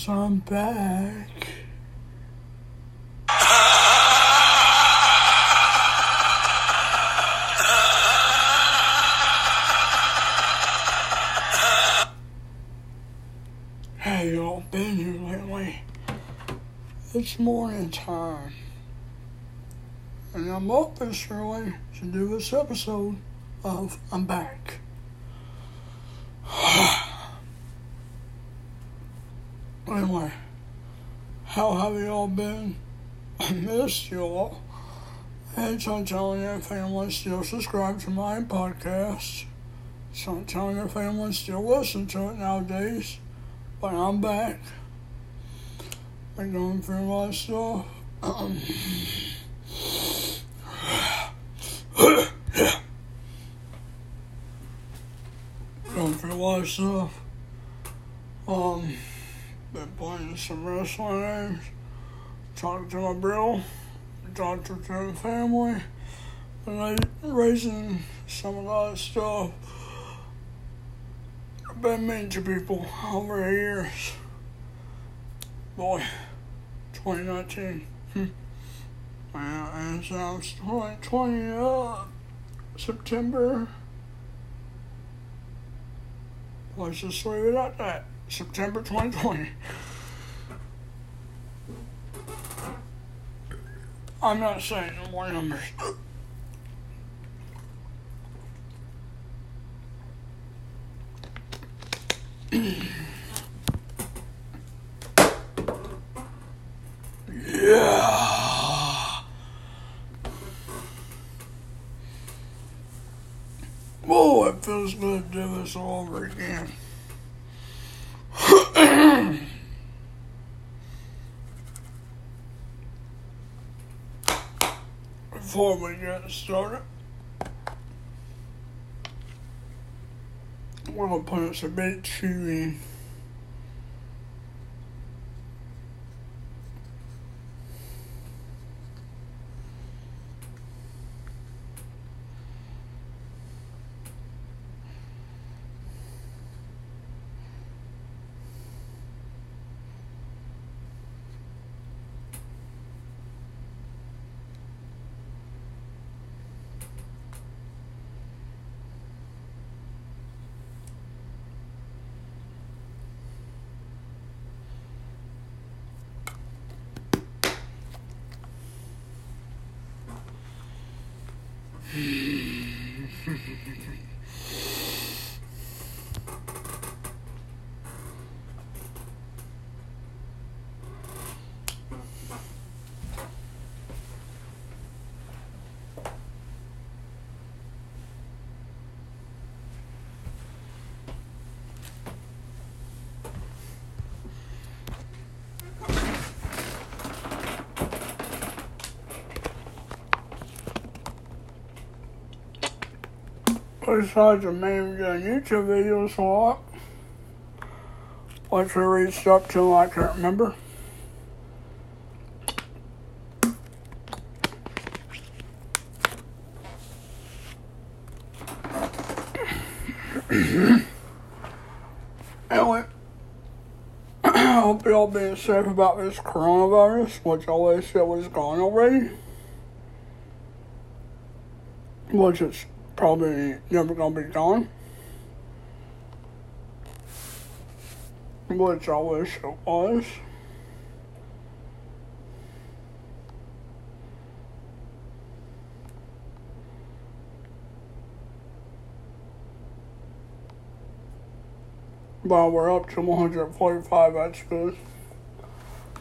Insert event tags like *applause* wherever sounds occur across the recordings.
because I'm back. Hey, y'all been here lately? It's morning time. And I'm up this early to do this episode of I'm Back. Anyway, how have y'all been? I missed y'all. And so I'm telling your family still subscribe to my podcast. So I'm telling your family still listen to it nowadays. But I'm back. Been going through of *coughs* stuff. Um, going through a lot of stuff. Um, been playing some wrestling games, talking to my bro, talking to the family, and I raising some of that stuff. I've been mean to people over the years. Boy, 2019. Hmm. And so it's 2020, uh, September. Let's just leave it at that. September 2020. I'm not saying no more numbers. yeah. Oh, it feels good to do this all over again. Before we get started, we're gonna put us a bit chewy. Besides the main YouTube videos a lot. What's I reached up to, I can't remember. *coughs* anyway, *coughs* I hope y'all being safe about this coronavirus, which I always said was gone already. Which it's probably never gonna be gone. Which I wish it was. But we're up to 145, that's good.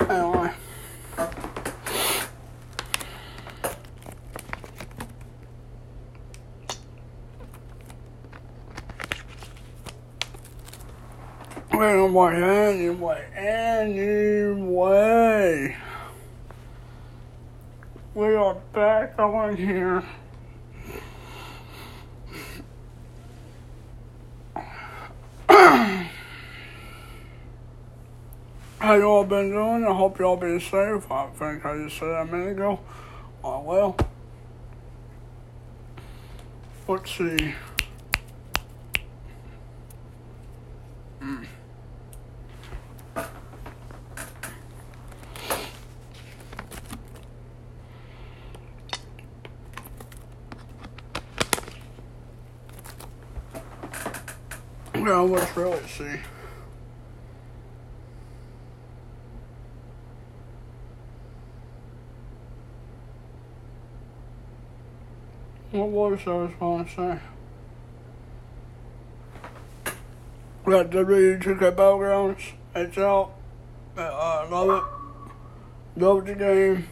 Anyway. Anyway, anyway. We are back on here. *clears throat* How y'all been doing? I hope y'all been safe. I think I just said a minute ago. Oh, well. Let's see. Let's really see. What was I was going to say? Got WWE2K Battlegrounds. It's out. Uh, I love it. Love the game.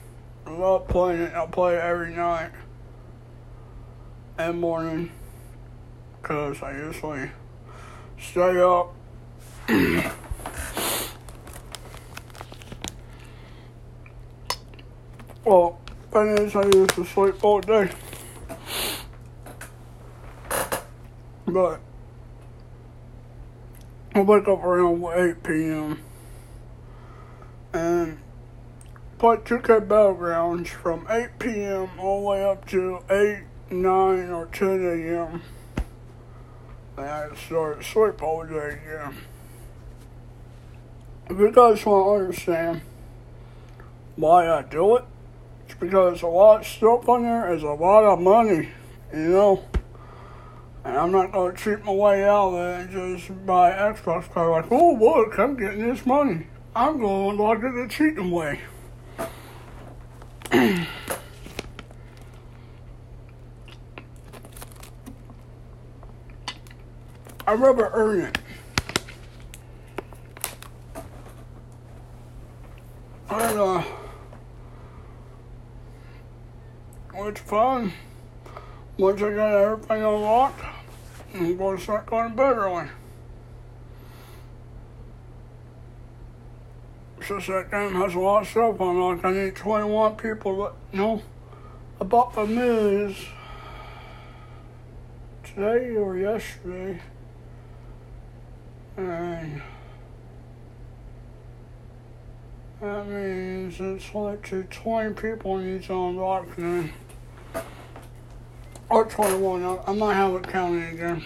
Love playing it. I play it every night and morning because I usually stay up. well, thing is, I used to sleep all day. But I wake up around 8 p.m. and play 2K Battlegrounds from 8 p.m. all the way up to 8, 9, or 10 a.m. I start to sleep all again. If you guys want to understand why I do it, it's because a lot of stuff on there is a lot of money, you know. And I'm not going to cheat my way out of it just buy Xbox card like, oh, look, I'm getting this money. I'm going to look at the cheating way. I rather earn it. And, uh, it's fun. Once I got everything unlocked, I'm going to start going to bed early. Since that game has a lot of stuff unlocked, I need 21 people that know about the news today or yesterday. That means it's like to 20 people need to unlock now. Or 21, I, I might have it counting again.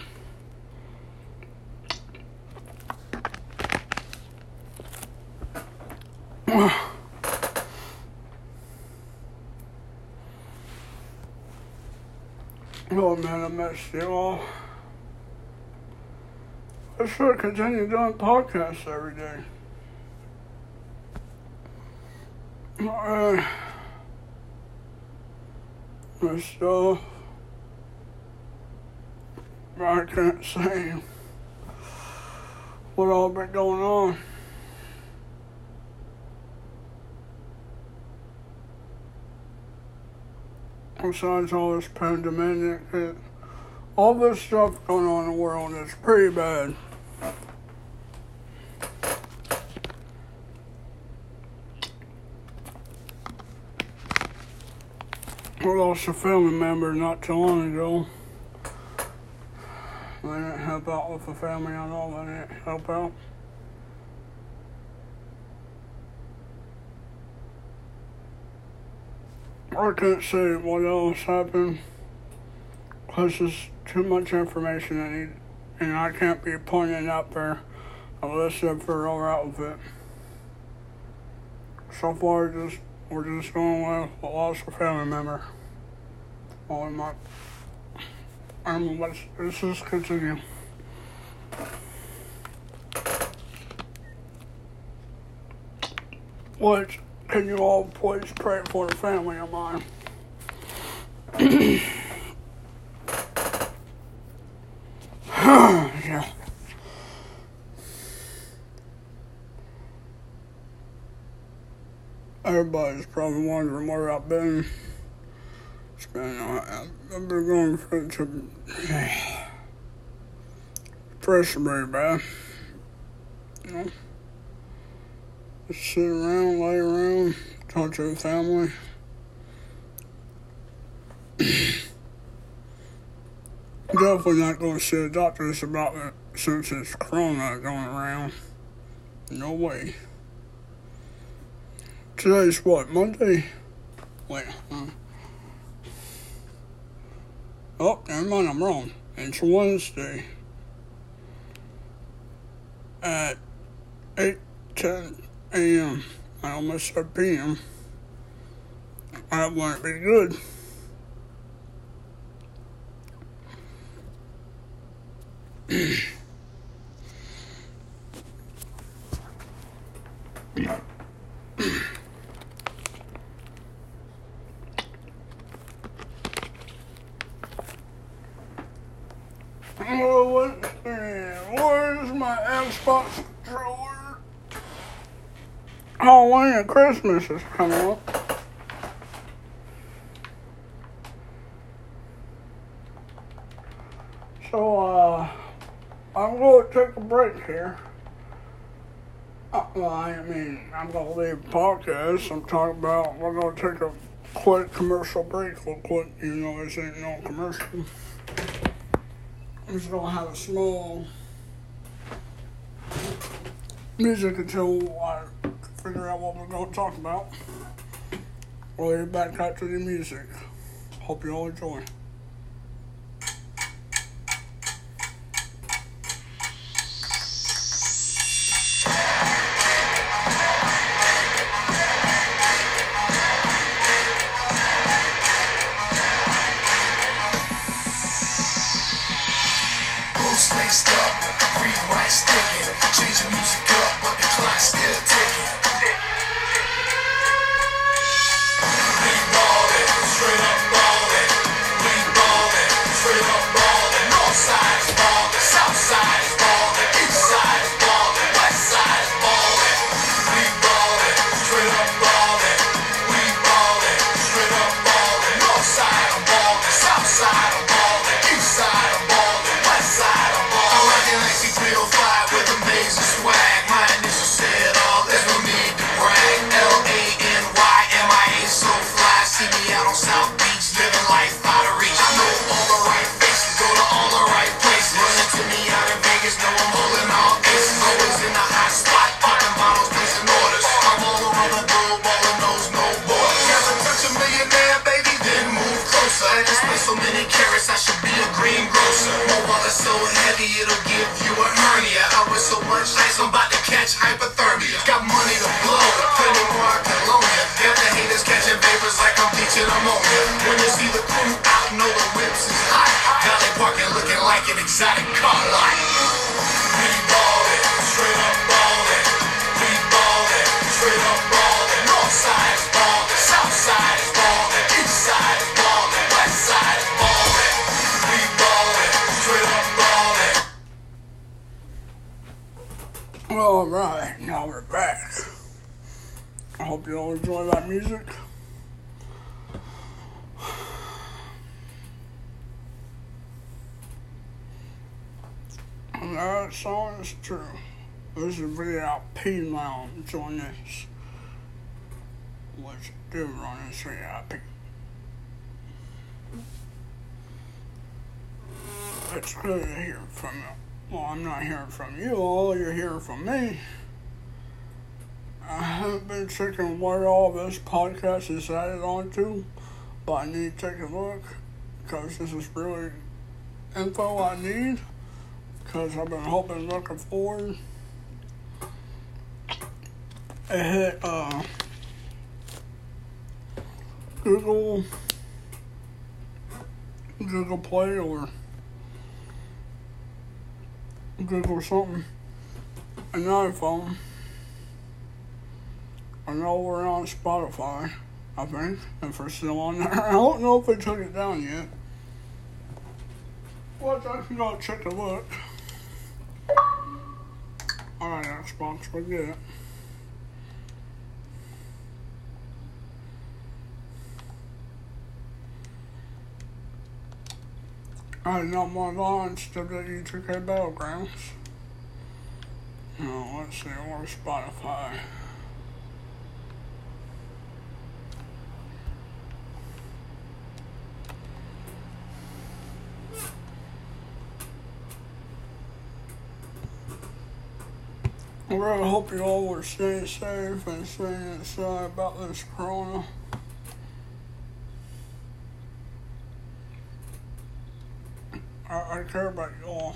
oh man, I messed you all. I should continue doing podcasts every day. Alright. My stuff. I can't say what all been going on. Besides all this pandemic, it, all this stuff going on in the world is pretty bad. I lost a family member not too long ago. I didn't help out with the family at all. I didn't help out. I can't say what else happened because there's too much information I need, and I can't be pointing up there unless if we're all out with it. So far, just we're just going with lost a family member. Oh, my. Um, let's, let's just continue. What can you all please pray for the family of mine? *clears throat* yeah. Everybody's probably wondering where I've been. It's been, uh, I've been going for to pressure very bad. You know, just sit around, lay around, talk to the family. *coughs* Definitely not going to see a doctor about it since it's corona going around. No way. Today's what, Monday? Wait, huh? Oh, never mind, I'm wrong. It's Wednesday at 8 10 a.m. I almost said p.m. That wouldn't be good. *clears throat* Well, let's see. Where's my Xbox controller? So, uh, I'm going to take a break here. Uh, well, I mean, I'm going to leave the podcast. I'm talking about, we're going to take a quick commercial break real quick. You know, this ain't no commercial. I'm just going to have a small music until I figure out what we're going to talk about. We'll get back to the music. Hope you all enjoy. Catch hypothermia. Got money to blow, plenty more I can the haters catching vapors like I'm teaching ammonia. When you see the crew out, know the whips is hot. Valley parking looking like an exotic car lot. Music. And that song is true. This is VIP Lounge on this. Which do run as VIP. It's good to hear from you. Well, I'm not hearing from you all, you're hearing from me. I haven't been checking what all this podcast is added onto, but I need to take a look because this is really info I need because I've been hoping, looking forward. It hit uh, Google, Google Play or Google something, an iPhone. I know we're on Spotify, I think, if we're still on there. *laughs* I don't know if they took it down yet. Well, I can go check a look. Alright, Xbox, we get it. I want to launch WWE2K Battlegrounds. No, let's see, where's Spotify? Well, I hope you all are staying safe and staying inside about this corona. I, I care about you all.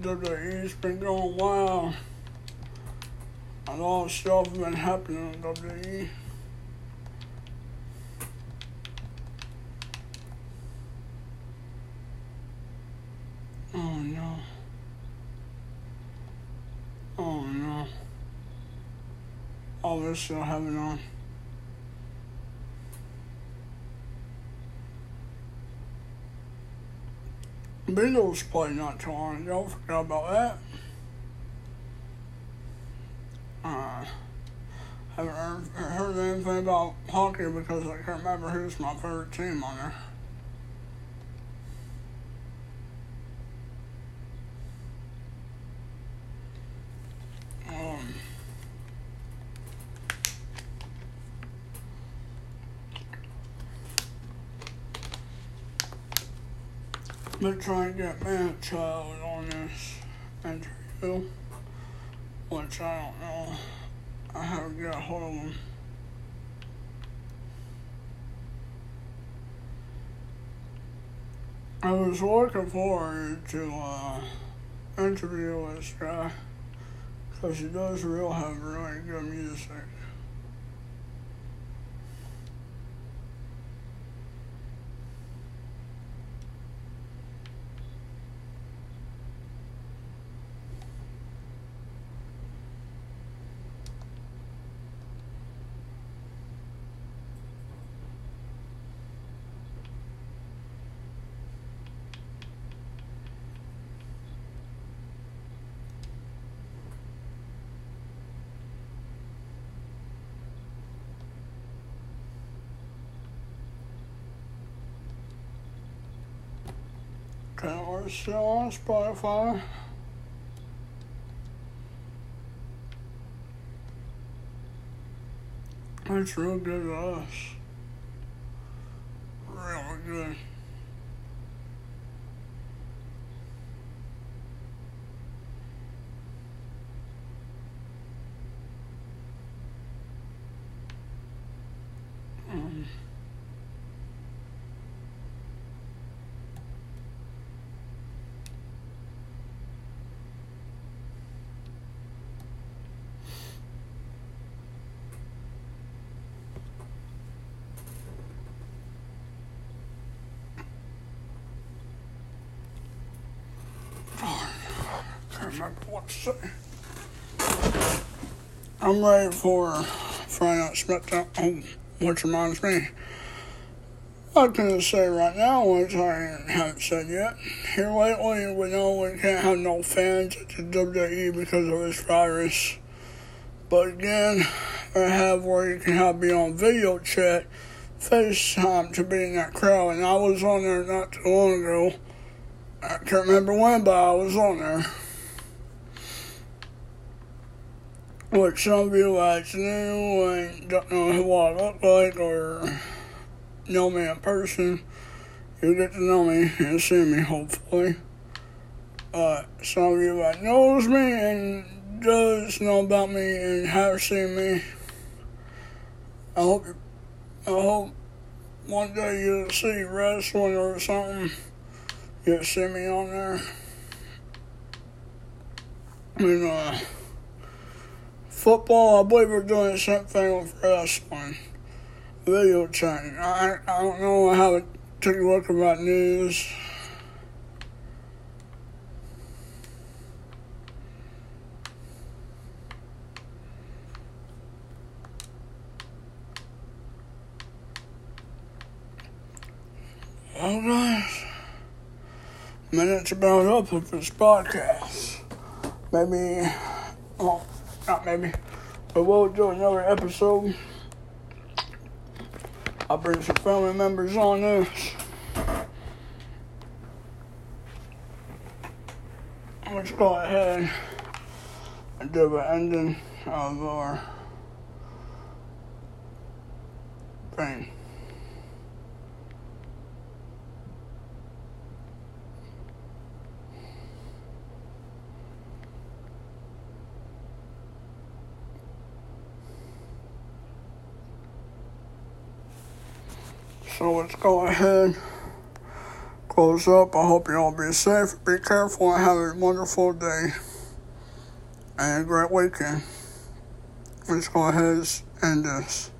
WWE's been going wild. And all the stuff has been happening in WWE. else do I have it on? Beatles play not too long ago. Forgot about that. Uh, haven't heard, heard anything about hockey because I can't remember who's my favorite team on there. Been trying to get man child on this interview, which I don't know. I haven't got hold of him. I was looking forward to uh, interview this guy because he does real have really good music. On Spotify. It's real good us. Really good. Um, can't remember what to say. I'm ready for Friday Night SmackDown. Which reminds me, I can say right now, which I haven't said yet. Here lately, we know we can't have no fans at the WWE because of this virus. But again, I have where you can have be on video chat, FaceTime to be in that crowd, and I was on there not too long ago. I can't remember when, but I was on there. Which some of you actually knew don't know who I look like or know me in person. You get to know me and see me, hopefully. Uh, some of you that knows me and does know about me and have seen me. I hope I hope one day you'll see wrestling or something. You'll see me on there. And, uh, football, I believe we're doing the same thing with wrestling. Video chatting. I, I don't know how to take a look about news. Well, guys, minute's about up with this podcast. Maybe, well, not maybe, but we'll do another episode. I'll bring some family members on this. Let's go ahead and do the ending of our thing. So let's go ahead, close up. I hope you all be safe, be careful, and have a wonderful day and a great weekend. Let's go ahead and end this.